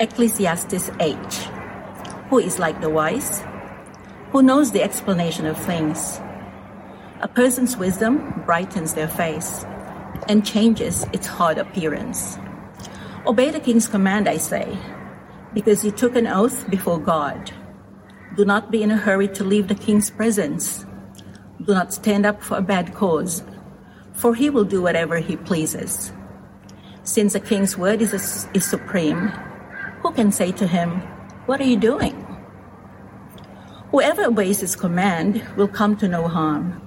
Ecclesiastes 8. Who is like the wise? Who knows the explanation of things? A person's wisdom brightens their face and changes its hard appearance. Obey the king's command, I say, because you took an oath before God. Do not be in a hurry to leave the king's presence. Do not stand up for a bad cause, for he will do whatever he pleases. Since the king's word is, is supreme, who can say to him, What are you doing? Whoever obeys his command will come to no harm,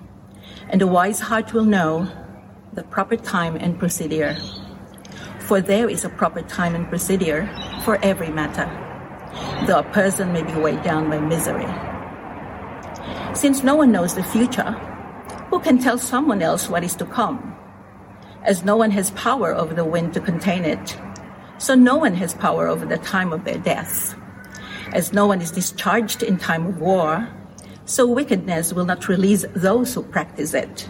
and the wise heart will know the proper time and procedure. For there is a proper time and procedure for every matter, though a person may be weighed down by misery. Since no one knows the future, who can tell someone else what is to come? As no one has power over the wind to contain it, so no one has power over the time of their death. As no one is discharged in time of war, so wickedness will not release those who practice it.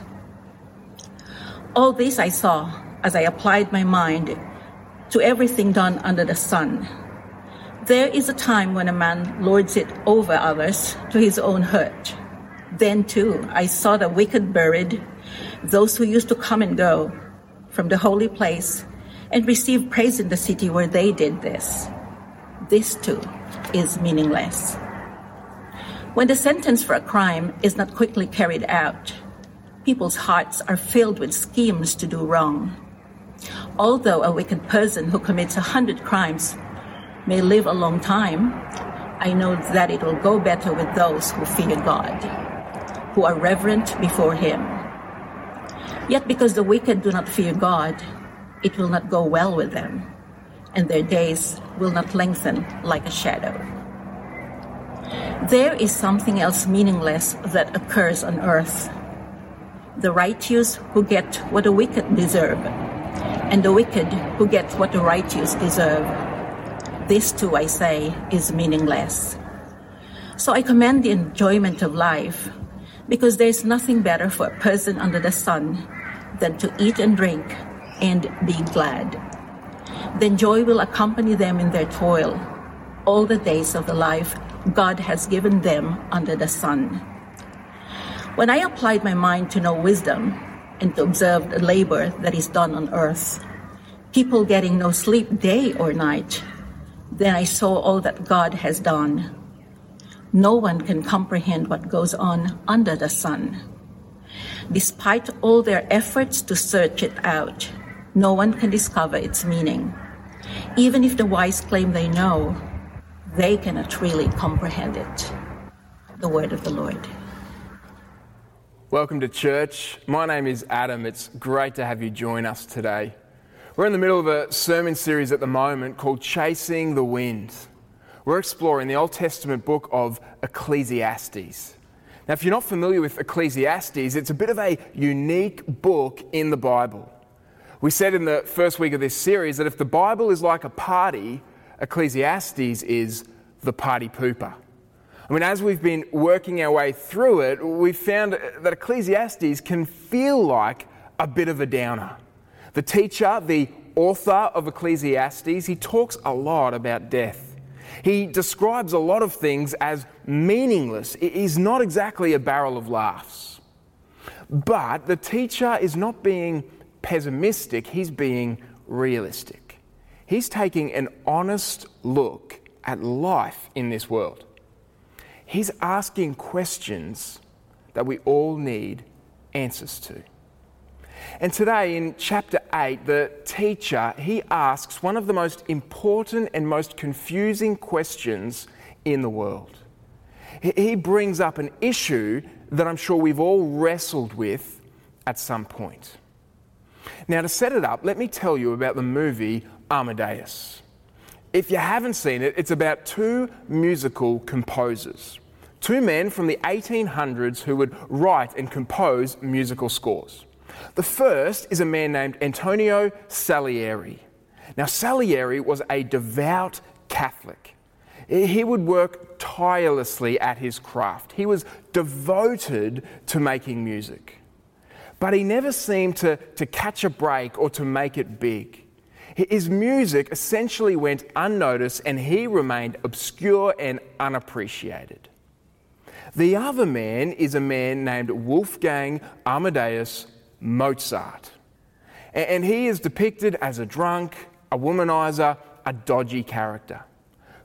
All this I saw as I applied my mind to everything done under the sun. There is a time when a man lords it over others to his own hurt. Then, too, I saw the wicked buried, those who used to come and go from the holy place and receive praise in the city where they did this. This, too, is meaningless. When the sentence for a crime is not quickly carried out, people's hearts are filled with schemes to do wrong. Although a wicked person who commits a hundred crimes may live a long time, I know that it will go better with those who fear God, who are reverent before Him. Yet because the wicked do not fear God, it will not go well with them, and their days will not lengthen like a shadow. There is something else meaningless that occurs on earth the righteous who get what the wicked deserve, and the wicked who get what the righteous deserve. This too, I say, is meaningless. So I commend the enjoyment of life, because there is nothing better for a person under the sun than to eat and drink and be glad. Then joy will accompany them in their toil all the days of the life God has given them under the sun. When I applied my mind to know wisdom and to observe the labor that is done on earth, people getting no sleep day or night, then I saw all that God has done. No one can comprehend what goes on under the sun. Despite all their efforts to search it out, no one can discover its meaning. Even if the wise claim they know, they cannot really comprehend it. The word of the Lord. Welcome to church. My name is Adam. It's great to have you join us today. We're in the middle of a sermon series at the moment called Chasing the Wind. We're exploring the Old Testament book of Ecclesiastes. Now, if you're not familiar with Ecclesiastes, it's a bit of a unique book in the Bible. We said in the first week of this series that if the Bible is like a party, Ecclesiastes is the party pooper. I mean, as we've been working our way through it, we've found that Ecclesiastes can feel like a bit of a downer. The teacher, the author of Ecclesiastes, he talks a lot about death. He describes a lot of things as meaningless. Is not exactly a barrel of laughs. But the teacher is not being pessimistic, he's being realistic. He's taking an honest look at life in this world. He's asking questions that we all need answers to. And today in chapter 8, the teacher, he asks one of the most important and most confusing questions in the world. He brings up an issue that I'm sure we've all wrestled with at some point. Now, to set it up, let me tell you about the movie Amadeus. If you haven't seen it, it's about two musical composers two men from the 1800s who would write and compose musical scores. The first is a man named Antonio Salieri. Now, Salieri was a devout Catholic. He would work tirelessly at his craft. He was devoted to making music. But he never seemed to, to catch a break or to make it big. His music essentially went unnoticed and he remained obscure and unappreciated. The other man is a man named Wolfgang Amadeus Mozart. And he is depicted as a drunk, a womanizer, a dodgy character.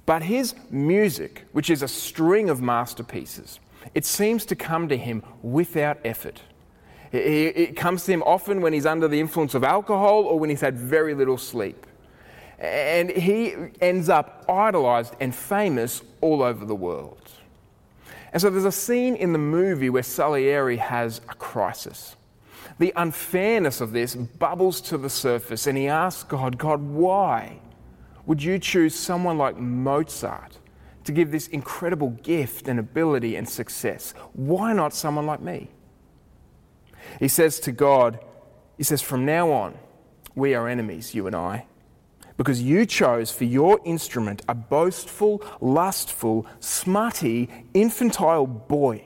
But his music, which is a string of masterpieces, it seems to come to him without effort. It comes to him often when he's under the influence of alcohol or when he's had very little sleep. And he ends up idolized and famous all over the world. And so there's a scene in the movie where Salieri has a crisis. The unfairness of this bubbles to the surface, and he asks God, God, why would you choose someone like Mozart to give this incredible gift and ability and success? Why not someone like me? He says to God, He says, From now on, we are enemies, you and I, because you chose for your instrument a boastful, lustful, smutty, infantile boy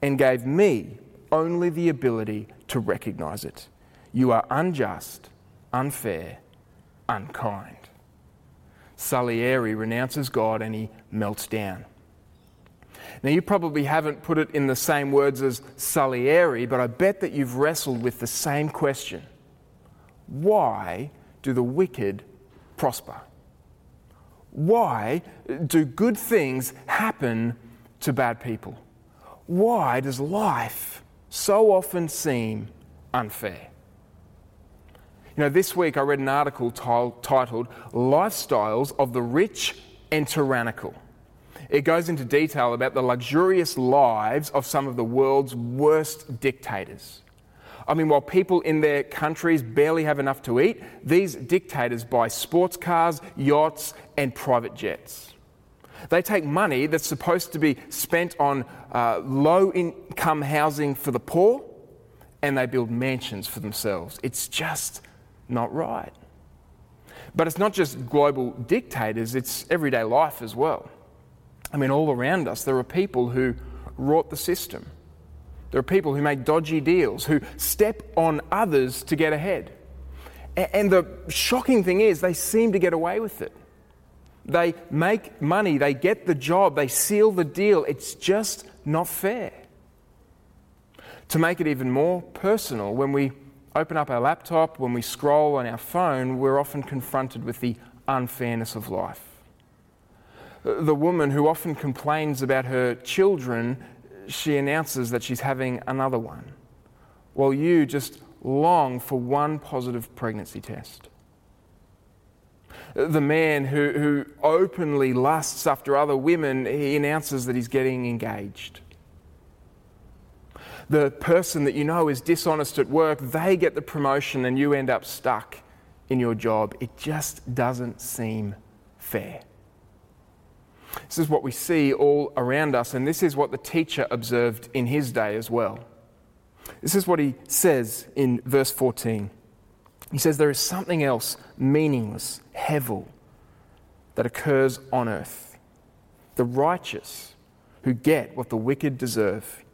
and gave me only the ability to recognize it. You are unjust, unfair, unkind. Salieri renounces God and he melts down. Now, you probably haven't put it in the same words as Salieri, but I bet that you've wrestled with the same question Why do the wicked prosper? Why do good things happen to bad people? Why does life so often seem unfair? You know, this week I read an article t- titled Lifestyles of the Rich and Tyrannical. It goes into detail about the luxurious lives of some of the world's worst dictators. I mean, while people in their countries barely have enough to eat, these dictators buy sports cars, yachts, and private jets. They take money that's supposed to be spent on uh, low income housing for the poor and they build mansions for themselves. It's just not right. But it's not just global dictators, it's everyday life as well. I mean, all around us, there are people who rort the system. There are people who make dodgy deals, who step on others to get ahead. And the shocking thing is, they seem to get away with it. They make money, they get the job, they seal the deal. It's just not fair. To make it even more personal, when we open up our laptop, when we scroll on our phone, we're often confronted with the unfairness of life the woman who often complains about her children, she announces that she's having another one, while you just long for one positive pregnancy test. The man who, who openly lusts after other women, he announces that he's getting engaged. The person that you know is dishonest at work, they get the promotion and you end up stuck in your job. It just doesn't seem fair. This is what we see all around us, and this is what the teacher observed in his day as well. This is what he says in verse 14. He says, There is something else meaningless, hevel, that occurs on earth. The righteous who get what the wicked deserve,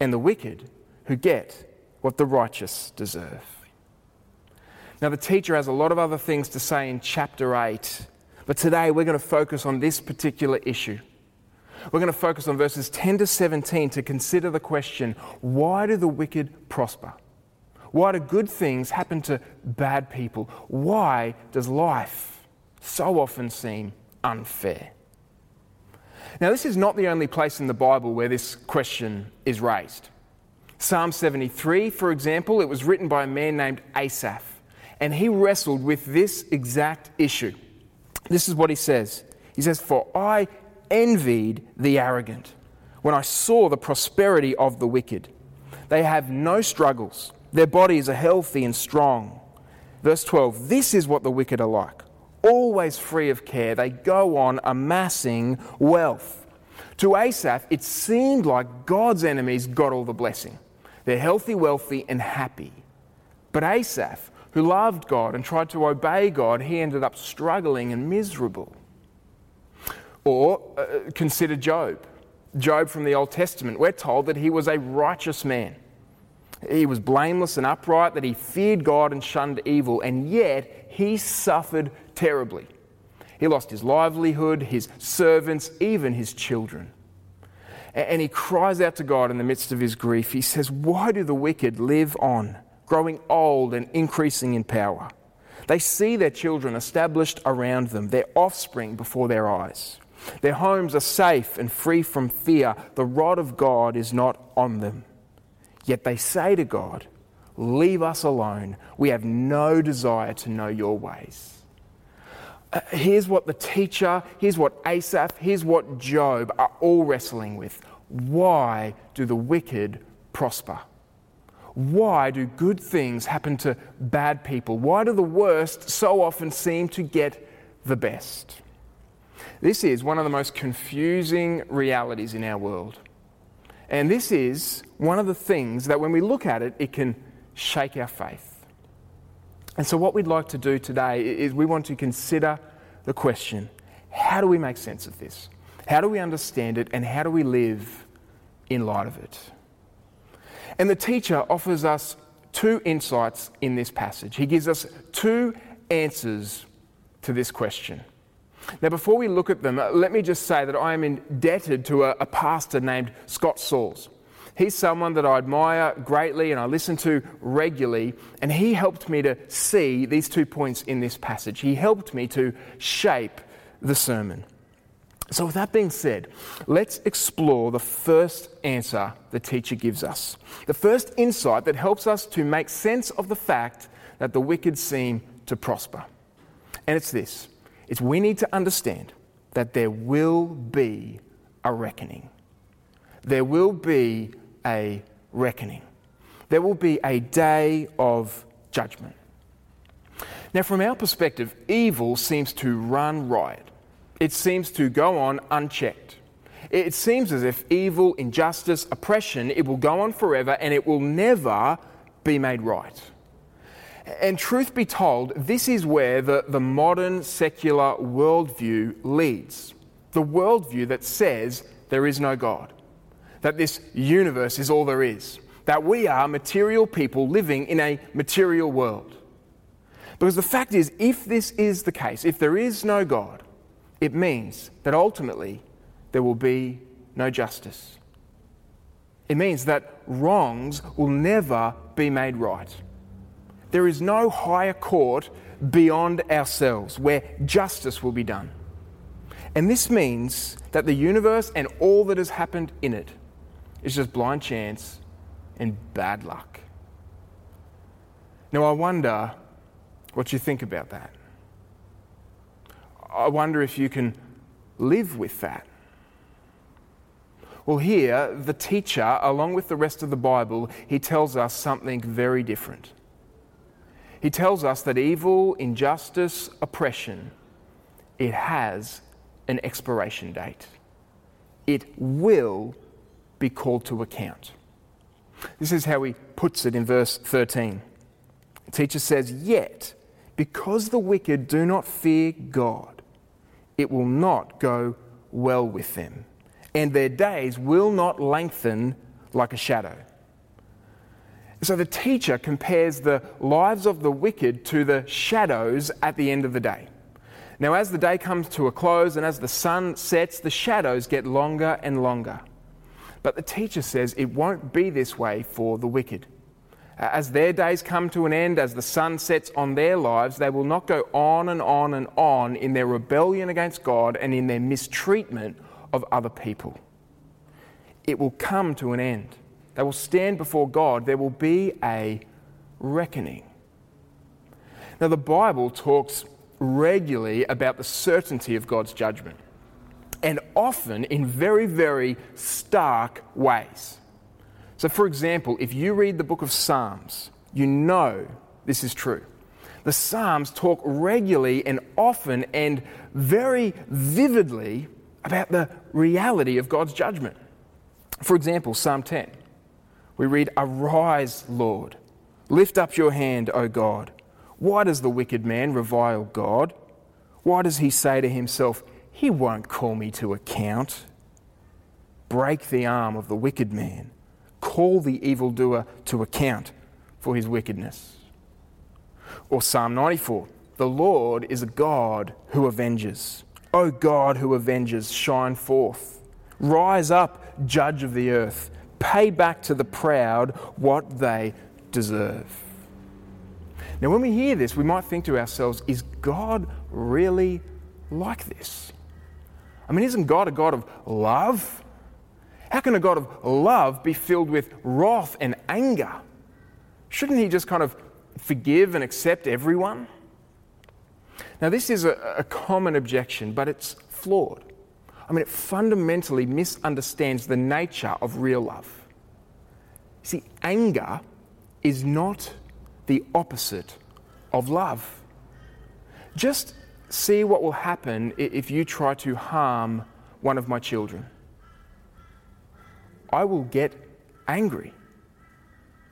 and the wicked who get what the righteous deserve. Now, the teacher has a lot of other things to say in chapter 8 but today we're going to focus on this particular issue. We're going to focus on verses 10 to 17 to consider the question why do the wicked prosper? Why do good things happen to bad people? Why does life so often seem unfair? Now, this is not the only place in the Bible where this question is raised. Psalm 73, for example, it was written by a man named Asaph, and he wrestled with this exact issue. This is what he says. He says, For I envied the arrogant when I saw the prosperity of the wicked. They have no struggles, their bodies are healthy and strong. Verse 12 This is what the wicked are like, always free of care. They go on amassing wealth. To Asaph, it seemed like God's enemies got all the blessing. They're healthy, wealthy, and happy. But Asaph who loved God and tried to obey God, he ended up struggling and miserable. Or uh, consider Job. Job from the Old Testament. We're told that he was a righteous man. He was blameless and upright, that he feared God and shunned evil, and yet he suffered terribly. He lost his livelihood, his servants, even his children. And he cries out to God in the midst of his grief. He says, Why do the wicked live on, growing old and increasing in power? They see their children established around them, their offspring before their eyes. Their homes are safe and free from fear. The rod of God is not on them. Yet they say to God, Leave us alone. We have no desire to know your ways. Uh, here's what the teacher, here's what Asaph, here's what Job are all wrestling with. Why do the wicked prosper? Why do good things happen to bad people? Why do the worst so often seem to get the best? This is one of the most confusing realities in our world. And this is one of the things that when we look at it, it can shake our faith. And so, what we'd like to do today is we want to consider the question how do we make sense of this? How do we understand it? And how do we live in light of it? And the teacher offers us two insights in this passage. He gives us two answers to this question. Now, before we look at them, uh, let me just say that I am indebted to a, a pastor named Scott Sauls. He's someone that I admire greatly and I listen to regularly, and he helped me to see these two points in this passage. He helped me to shape the sermon. So, with that being said, let's explore the first answer the teacher gives us. The first insight that helps us to make sense of the fact that the wicked seem to prosper. And it's this it's we need to understand that there will be a reckoning. There will be a reckoning. There will be a day of judgment. Now, from our perspective, evil seems to run riot. It seems to go on unchecked. It seems as if evil, injustice, oppression, it will go on forever and it will never be made right. And truth be told, this is where the, the modern secular worldview leads. The worldview that says there is no God, that this universe is all there is, that we are material people living in a material world. Because the fact is, if this is the case, if there is no God, it means that ultimately there will be no justice. It means that wrongs will never be made right. There is no higher court beyond ourselves where justice will be done. And this means that the universe and all that has happened in it is just blind chance and bad luck. Now, I wonder what you think about that. I wonder if you can live with that. Well, here, the teacher, along with the rest of the Bible, he tells us something very different. He tells us that evil, injustice, oppression, it has an expiration date. It will be called to account. This is how he puts it in verse 13. The teacher says, Yet, because the wicked do not fear God, it will not go well with them, and their days will not lengthen like a shadow. So the teacher compares the lives of the wicked to the shadows at the end of the day. Now, as the day comes to a close and as the sun sets, the shadows get longer and longer. But the teacher says it won't be this way for the wicked. As their days come to an end, as the sun sets on their lives, they will not go on and on and on in their rebellion against God and in their mistreatment of other people. It will come to an end. They will stand before God. There will be a reckoning. Now, the Bible talks regularly about the certainty of God's judgment, and often in very, very stark ways. So, for example, if you read the book of Psalms, you know this is true. The Psalms talk regularly and often and very vividly about the reality of God's judgment. For example, Psalm 10 we read, Arise, Lord, lift up your hand, O God. Why does the wicked man revile God? Why does he say to himself, He won't call me to account? Break the arm of the wicked man, call the evildoer to account for his wickedness. Or Psalm 94 The Lord is a God who avenges. O God who avenges, shine forth. Rise up, judge of the earth. Pay back to the proud what they deserve. Now, when we hear this, we might think to ourselves, is God really like this? I mean, isn't God a God of love? Can a God of love be filled with wrath and anger? Shouldn't He just kind of forgive and accept everyone? Now, this is a, a common objection, but it's flawed. I mean, it fundamentally misunderstands the nature of real love. See, anger is not the opposite of love. Just see what will happen if you try to harm one of my children. I will get angry,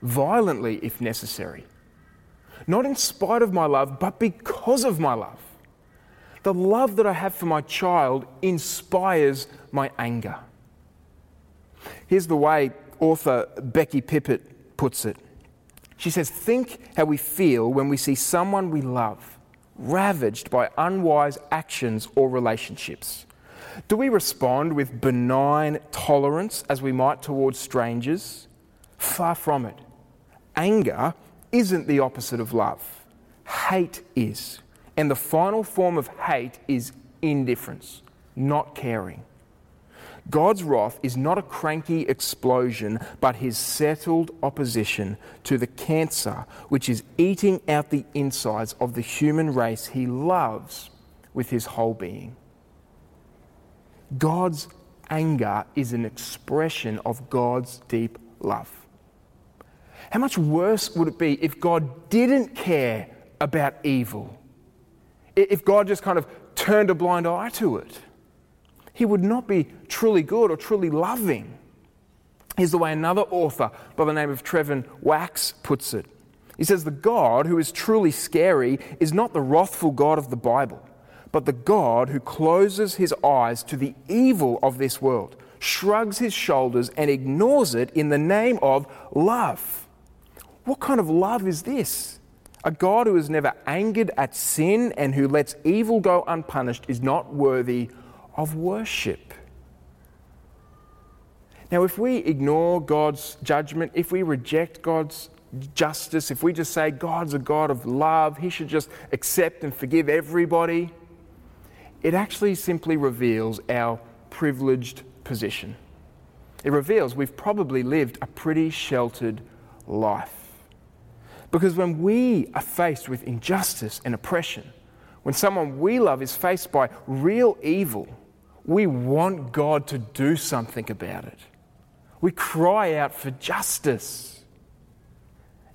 violently if necessary. Not in spite of my love, but because of my love. The love that I have for my child inspires my anger. Here's the way author Becky Pippert puts it. She says, Think how we feel when we see someone we love ravaged by unwise actions or relationships. Do we respond with benign tolerance as we might towards strangers? Far from it. Anger isn't the opposite of love, hate is. And the final form of hate is indifference, not caring. God's wrath is not a cranky explosion, but his settled opposition to the cancer which is eating out the insides of the human race he loves with his whole being. God's anger is an expression of God's deep love. How much worse would it be if God didn't care about evil? If God just kind of turned a blind eye to it? He would not be truly good or truly loving. Here's the way another author by the name of Trevin Wax puts it. He says, The God who is truly scary is not the wrathful God of the Bible but the God who closes his eyes to the evil of this world, shrugs his shoulders, and ignores it in the name of love. What kind of love is this? A God who is never angered at sin and who lets evil go unpunished is not worthy of worship. Now, if we ignore God's judgment, if we reject God's justice, if we just say God's a God of love, He should just accept and forgive everybody, it actually simply reveals our privileged position. It reveals we've probably lived a pretty sheltered life. Because when we are faced with injustice and oppression, when someone we love is faced by real evil, we want God to do something about it. We cry out for justice.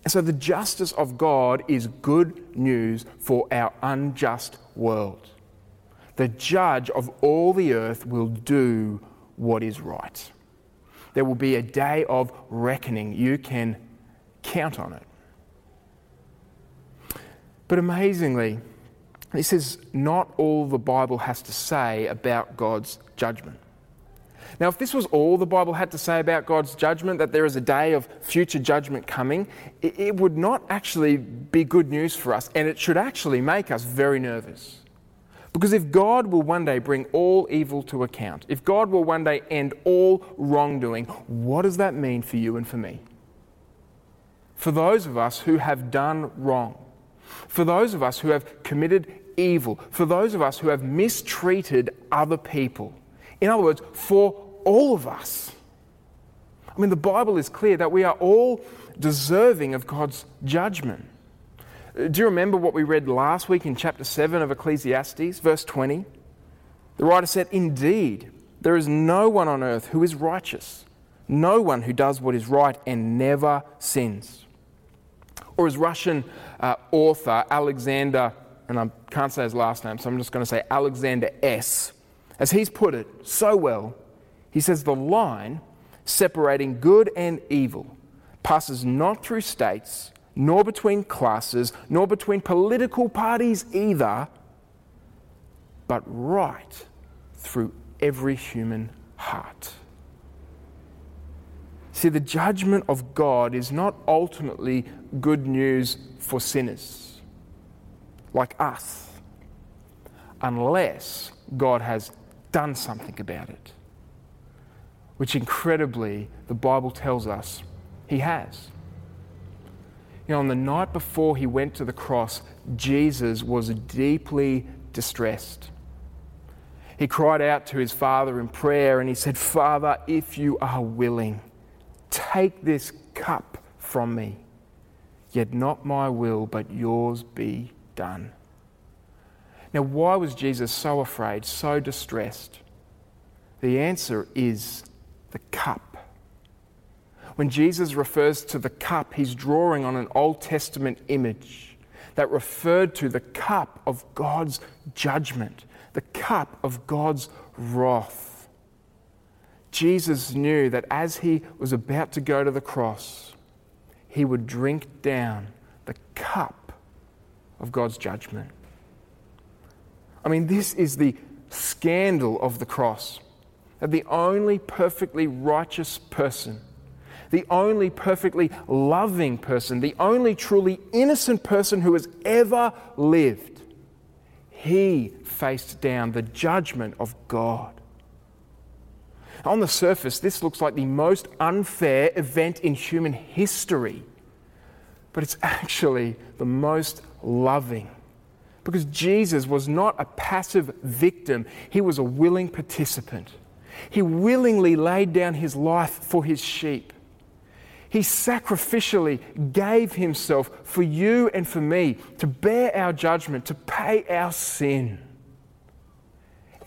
And so the justice of God is good news for our unjust world the judge of all the earth will do what is right. There will be a day of reckoning. You can count on it. But amazingly, this is not all the Bible has to say about God's judgment. Now, if this was all the Bible had to say about God's judgment, that there is a day of future judgment coming, it, would not actually be good news for us, and it should actually make us very nervous. Because if God will one day bring all evil to account, if God will one day end all wrongdoing, what does that mean for you and for me? For those of us who have done wrong, for those of us who have committed evil, for those of us who have mistreated other people. In other words, for all of us. I mean, the Bible is clear that we are all deserving of God's judgment. Do you remember what we read last week in chapter 7 of Ecclesiastes, verse 20? The writer said, Indeed, there is no one on earth who is righteous, no one who does what is right and never sins. Or as Russian uh, author Alexander, and I can't say his last name, so I'm just going to say Alexander S., as he's put it so well, he says, The line separating good and evil passes not through states nor between classes, nor between political parties either, but right through every human heart. See, the judgment of God is not ultimately good news for sinners like us, unless God has done something about it, which incredibly the Bible tells us he has. You know, on the night before he went to the cross, Jesus was deeply distressed. He cried out to his Father in prayer and he said, Father, if you are willing, take this cup from me, yet not my will, but yours be done. Now, why was Jesus so afraid, so distressed? The answer is the cup. When Jesus refers to the cup, he's drawing on an Old Testament image that referred to the cup of God's judgment, the cup of God's wrath. Jesus knew that as he was about to go to the cross, he would drink down the cup of God's judgment. I mean, this is the scandal of the cross that the only perfectly righteous person, the only perfectly loving person, the only truly innocent person who has ever lived, he faced down the judgment of God. On the surface, this looks like the most unfair event in human history, but it's actually the most loving because Jesus was not a passive victim, he was a willing participant. He willingly laid down his life for his sheep. He sacrificially gave himself for you and for me to bear our judgment, to pay our sin.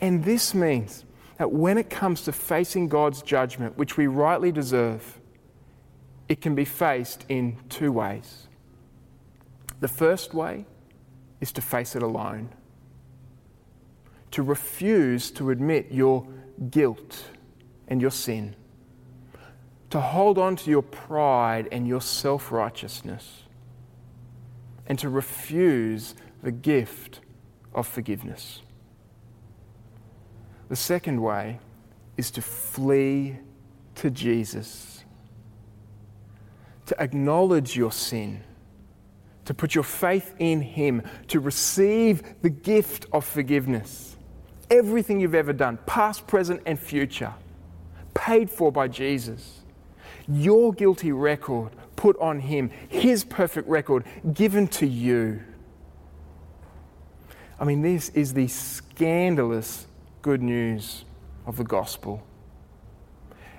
And this means that when it comes to facing God's judgment, which we rightly deserve, it can be faced in two ways. The first way is to face it alone, to refuse to admit your guilt and your sin, to hold on to your pride and your self righteousness, and to refuse the gift of forgiveness. The second way is to flee to Jesus, to acknowledge your sin to put your faith in Him, to receive the gift of forgiveness. Everything you've ever done, past, present, and future, paid for by Jesus. Your guilty record put on Him, His perfect record given to you. I mean, this is the scandalous good news of the gospel.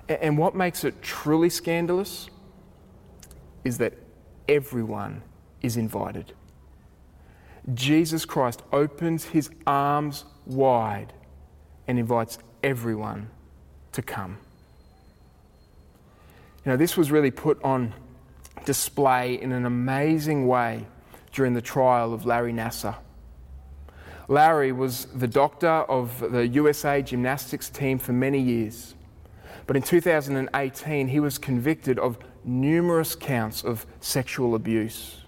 And what makes it truly scandalous is that everyone is invited. Jesus Christ opens his arms wide and invites everyone to come. You know, this was really put on display in an amazing way during the trial of Larry Nassar. Larry was the doctor of the USA gymnastics team for many years. But in 2018, he was convicted of numerous counts of sexual abuse.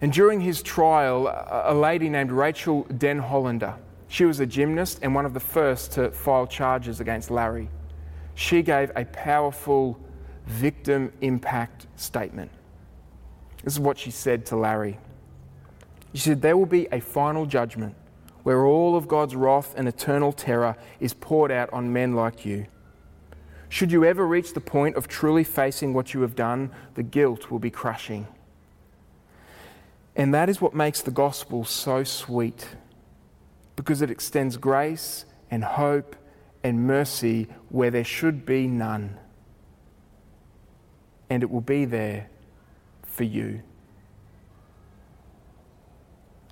And during his trial, a lady named Rachel Den Hollander, she was a gymnast and one of the first to file charges against Larry. She gave a powerful victim impact statement. This is what she said to Larry. She said, There will be a final judgment where all of God's wrath and eternal terror is poured out on men like you. Should you ever reach the point of truly facing what you have done, the guilt will be crushing. And that is what makes the gospel so sweet because it extends grace and hope and mercy where there should be none. And it will be there for you.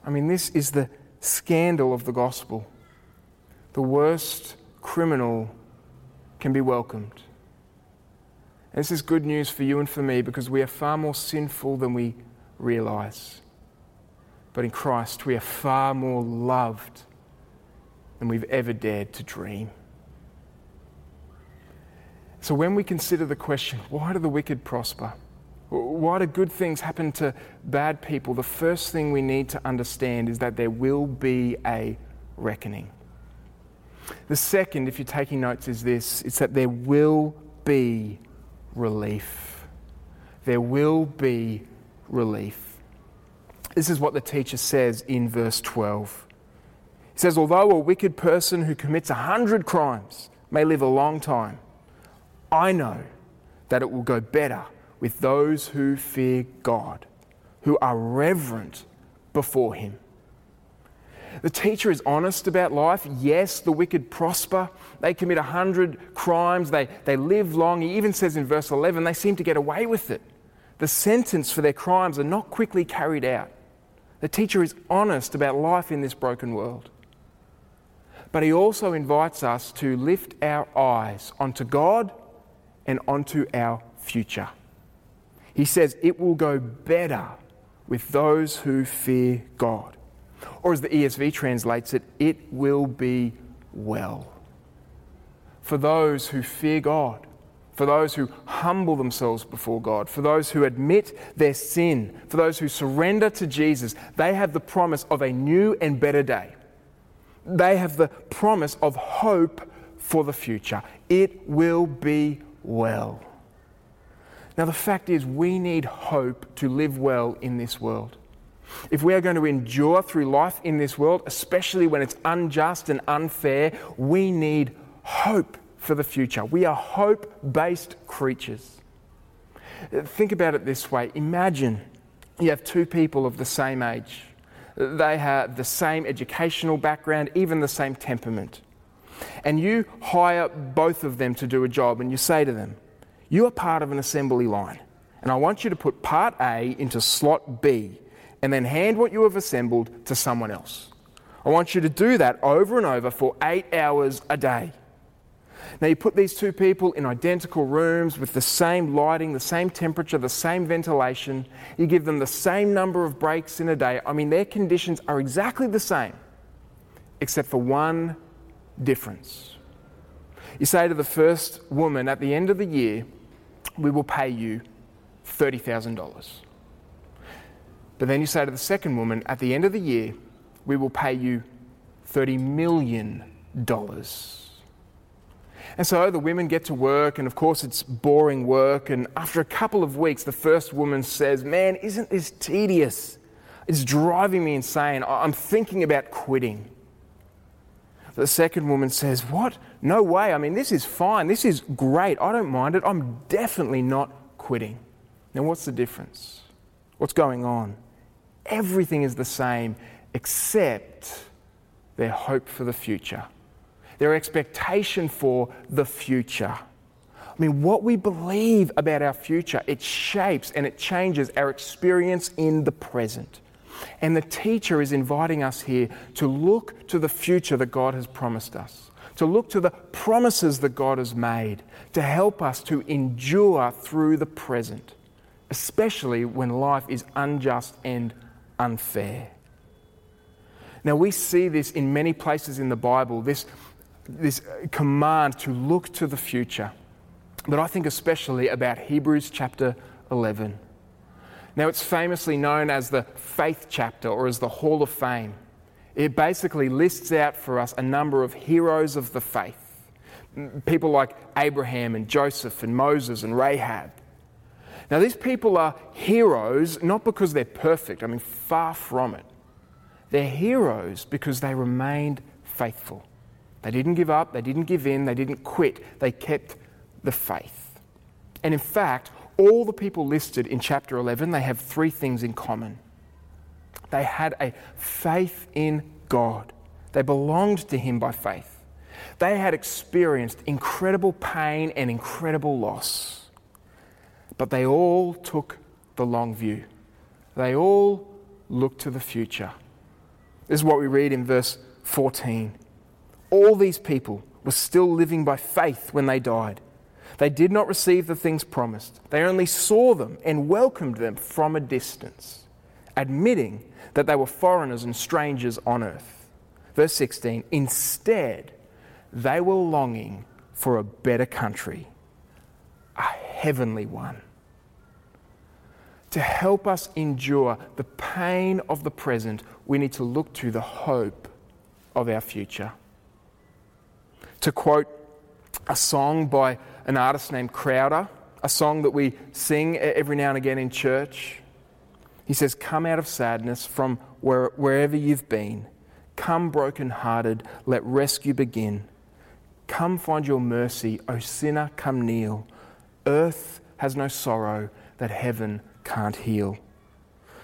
I mean, this is the scandal of the gospel. The worst criminal can be welcomed. And this is good news for you and for me because we are far more sinful than we realize. But in Christ, we are far more loved than we've ever dared to dream. So when we consider the question, why do the wicked prosper? Why do good things happen to bad people? The first thing we need to understand is that there will be a reckoning. The second, if you're taking notes, is this it's that there will be relief. There will be relief. This is what the teacher says in verse 12. He says, Although a wicked person who commits a hundred crimes may live a long time, I know that it will go better with those who fear God, who are reverent before Him. The teacher is honest about life. Yes, the wicked prosper. They commit a hundred crimes. They, they live long. He even says in verse 11, they seem to get away with it. The sentence for their crimes are not quickly carried out. The teacher is honest about life in this broken world. But he also invites us to lift our eyes onto God and onto our future. He says it will go better with those who fear God. Or as the ESV translates it, it will be well. For those who fear God, for those who humble themselves before God, for those who admit their sin, for those who surrender to Jesus, they have the promise of a new and better day. They have the promise of hope for the future. It will be well. Now, the fact is, we need hope to live well in this world. If we are going to endure through life in this world, especially when it's unjust and unfair, we need hope for the future. We are hope based creatures. Think about it this way Imagine you have two people of the same age, they have the same educational background, even the same temperament. And you hire both of them to do a job, and you say to them, You are part of an assembly line, and I want you to put part A into slot B and then hand what you have assembled to someone else. I want you to do that over and over for eight hours a day. Now, you put these two people in identical rooms with the same lighting, the same temperature, the same ventilation. You give them the same number of breaks in a day. I mean, their conditions are exactly the same, except for one difference. You say to the first woman at the end of the year, We will pay you $30,000. But then you say to the second woman, at the end of the year, we will pay you $30 million. And so the women get to work, and of course, it's boring work. And after a couple of weeks, the first woman says, Man, isn't this tedious? It's driving me insane. I'm thinking about quitting. The second woman says, What? No way. I mean, this is fine. This is great. I don't mind it. I'm definitely not quitting. Now, what's the difference? What's going on? Everything is the same except their hope for the future, their expectation for the future. I mean, what we believe about our future, it shapes and it changes our experience in the present. And the teacher is inviting us here to look to the future that God has promised us, to look to the promises that God has made, to help us to endure through the present, especially when life is unjust and unfair. Now, we see this in many places in the Bible, this, this command to look to the future. But I think especially about Hebrews chapter 11. Now, it's famously known as the faith chapter or as the Hall of Fame. It basically lists out for us a number of heroes of the faith. People like Abraham and Joseph and Moses and Rahab. Now, these people are heroes not because they're perfect, I mean, far from it. They're heroes because they remained faithful. They didn't give up, they didn't give in, they didn't quit, they kept the faith. And in fact, all the people listed in chapter 11, they have three things in common. They had a faith in God. They belonged to Him by faith. They had experienced incredible pain and incredible loss. But they all took the long view. They all looked to the future. This is what we read in verse 14. All these people were still living by faith when they died. They did not receive the things promised, they only saw them and welcomed them from a distance, admitting that they were foreigners and strangers on earth. Verse 16 Instead, they were longing for a better country, a heavenly one to help us endure the pain of the present, we need to look to the hope of our future. To quote a song by an artist named Crowder, a song that we sing every now and again in church. He says, Come out of sadness from where, wherever you've been. Come broken-hearted, let rescue begin. Come find your mercy, O sinner, come kneel. Earth has no sorrow that heaven can't heal.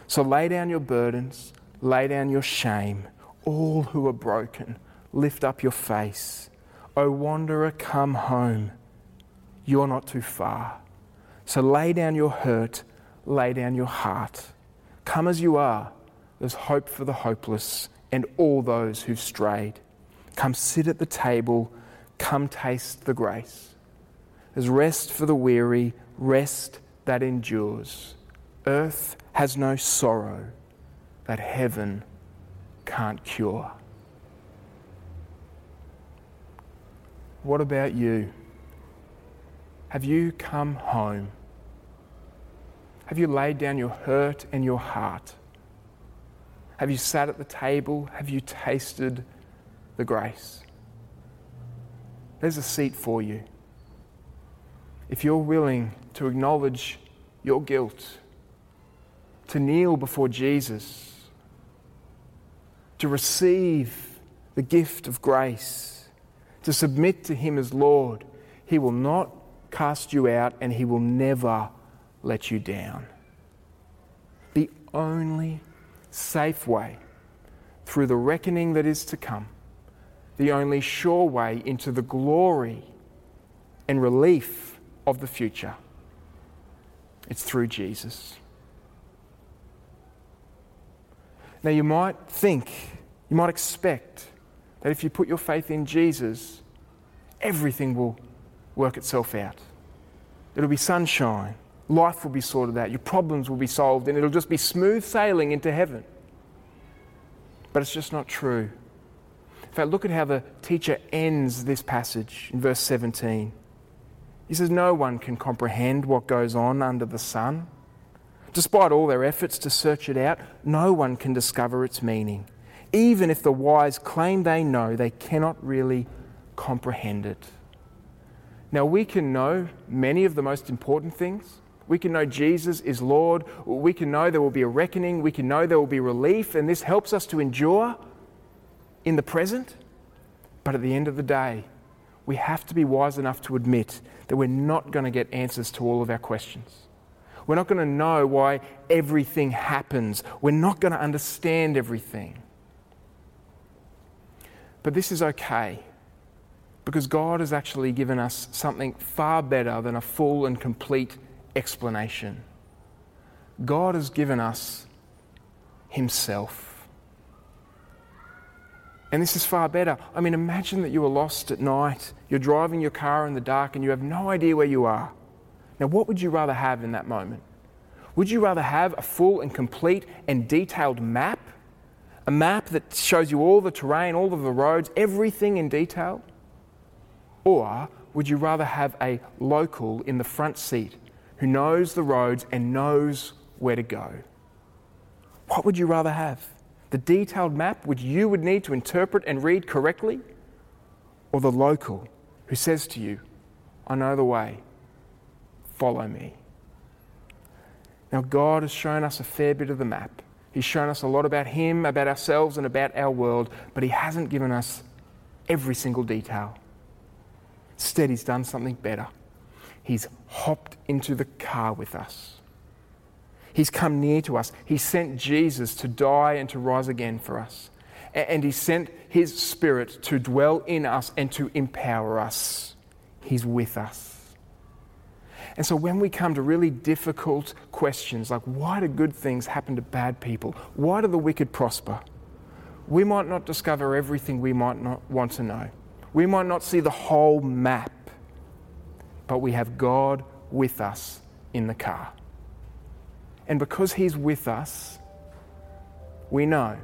So lay down your burdens, lay down your shame. All who are broken, lift up your face. O wanderer, come home. You're not too far. So lay down your hurt, lay down your heart. Come as you are. There's hope for the hopeless and all those who've strayed. Come sit at the table, come taste the grace. There's rest for the weary, rest that endures. Earth has no sorrow that heaven can't cure. What about you? Have you come home? Have you laid down your hurt and your heart? Have you sat at the table? Have you tasted the grace? There's a seat for you. If you're willing to acknowledge your guilt, to kneel before Jesus, to receive the gift of grace, to submit to Him as Lord, He will not cast you out and He will never let you down. The only safe way through the reckoning that is to come, the only sure way into the glory and relief of the future, it's through Jesus. Now, you might think, you might expect that if you put your faith in Jesus, everything will work itself out. It'll be sunshine, life will be sorted out, your problems will be solved, and it'll just be smooth sailing into heaven. But it's just not true. In fact, look at how the teacher ends this passage in verse 17. He says, No one can comprehend what goes on under the sun. Despite all their efforts to search it out, no one can discover its meaning. Even if the wise claim they know, they cannot really comprehend it. Now, we can know many of the most important things. We can know Jesus is Lord. We can know there will be a reckoning. We can know there will be relief. And this helps us to endure in the present. But at the end of the day, we have to be wise enough to admit that we're not going to get answers to all of our questions. We're not going to know why everything happens. We're not going to understand everything. But this is okay because God has actually given us something far better than a full and complete explanation. God has given us Himself. And this is far better. I mean, imagine that you are lost at night, you're driving your car in the dark, and you have no idea where you are. Now, what would you rather have in that moment? Would you rather have a full and complete and detailed map? A map that shows you all the terrain, all of the roads, everything in detail? Or would you rather have a local in the front seat who knows the roads and knows where to go? What would you rather have? The detailed map which you would need to interpret and read correctly? Or the local who says to you, I know the way, follow me. Now, God has shown us a fair bit of the map. He's shown us a lot about Him, about ourselves, and about our world, but He hasn't given us every single detail. Instead, He's done something better. He's hopped into the car with us. He's come near to us. He sent Jesus to die and to rise again for us. And He sent His Spirit to dwell in us and to empower us. He's with us. And so when we come to really difficult questions like why do good things happen to bad people? Why do the wicked prosper? We might not discover everything we might not want to know. We might not see the whole map, but we have God with us in the car. And because He's with us, we know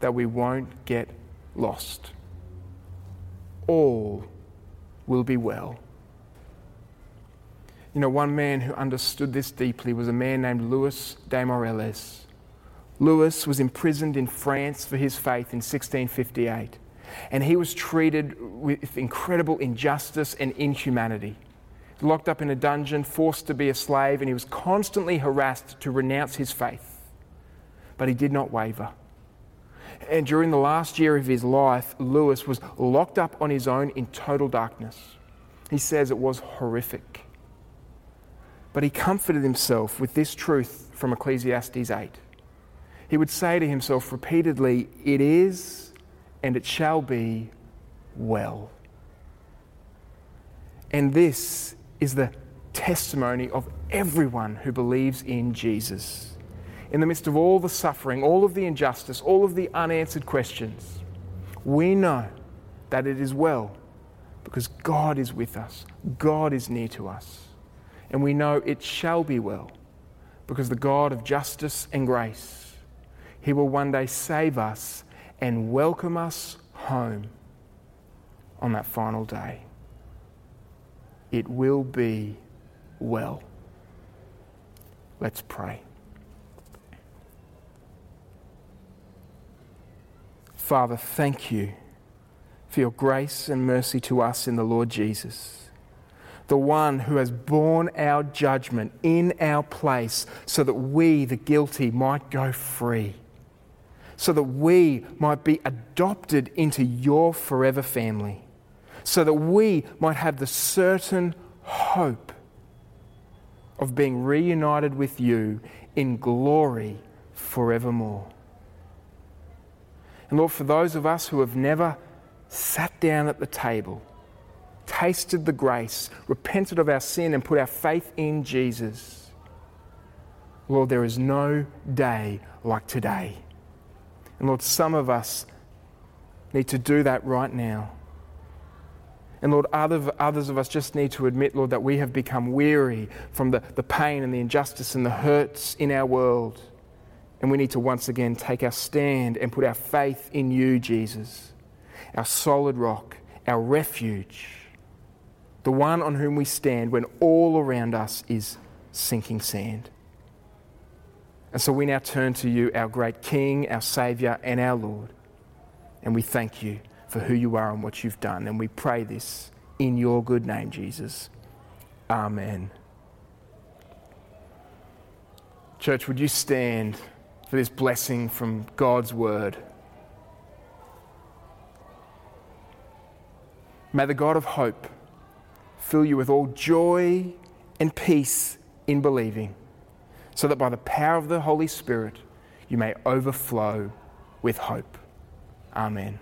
that we won't get lost. All will be well. You know, one man who understood this deeply was a man named Louis de Marolles. Louis was imprisoned in France for his faith in 1658, and he was treated with incredible injustice and inhumanity. locked up in a dungeon, forced to be a slave, and he was constantly harassed to renounce his faith. But he did not waver. And during the last year of his life, Louis was locked up on his own in total darkness. He says it was horrific. But he comforted himself with this truth from Ecclesiastes 8. He would say to himself repeatedly, It is and it shall be well. And this is the testimony of everyone who believes in Jesus. In the midst of all the suffering, all of the injustice, all of the unanswered questions, we know that it is well because God is with us, God is near to us. And we know it shall be well because the God of justice and grace, He will one day save us and welcome us home on that final day it will be well. Let's pray. Father, thank you for your grace and mercy to us in the Lord Jesus, the one who has borne our judgment in our place so that we, the guilty, might go free, so that we might be adopted into your forever family so that we might have the certain hope of being reunited with you in glory forevermore. And Lord, for those of us who have never sat down at the table, tasted the grace, repented of our sin, and put our faith in Jesus, Lord, there is no day like today. And Lord, some of us need to do that right now. And Lord, other, others of us just need to admit, Lord, that we have become weary from the, the pain and the injustice and the hurts in our world. And we need to once again take our stand and put our faith in you, Jesus, our solid rock, our refuge, the one on whom we stand when all around us is sinking sand. And so we now turn to you, our great King, our Saviour, and our Lord. And we thank you for who you are and what you've done. And we pray this in your good name, Jesus. Amen. Church, would you stand for this blessing from God's word? May the God of hope fill you with all joy and peace in believing, so that by the power of the Holy Spirit you may overflow with hope. Amen.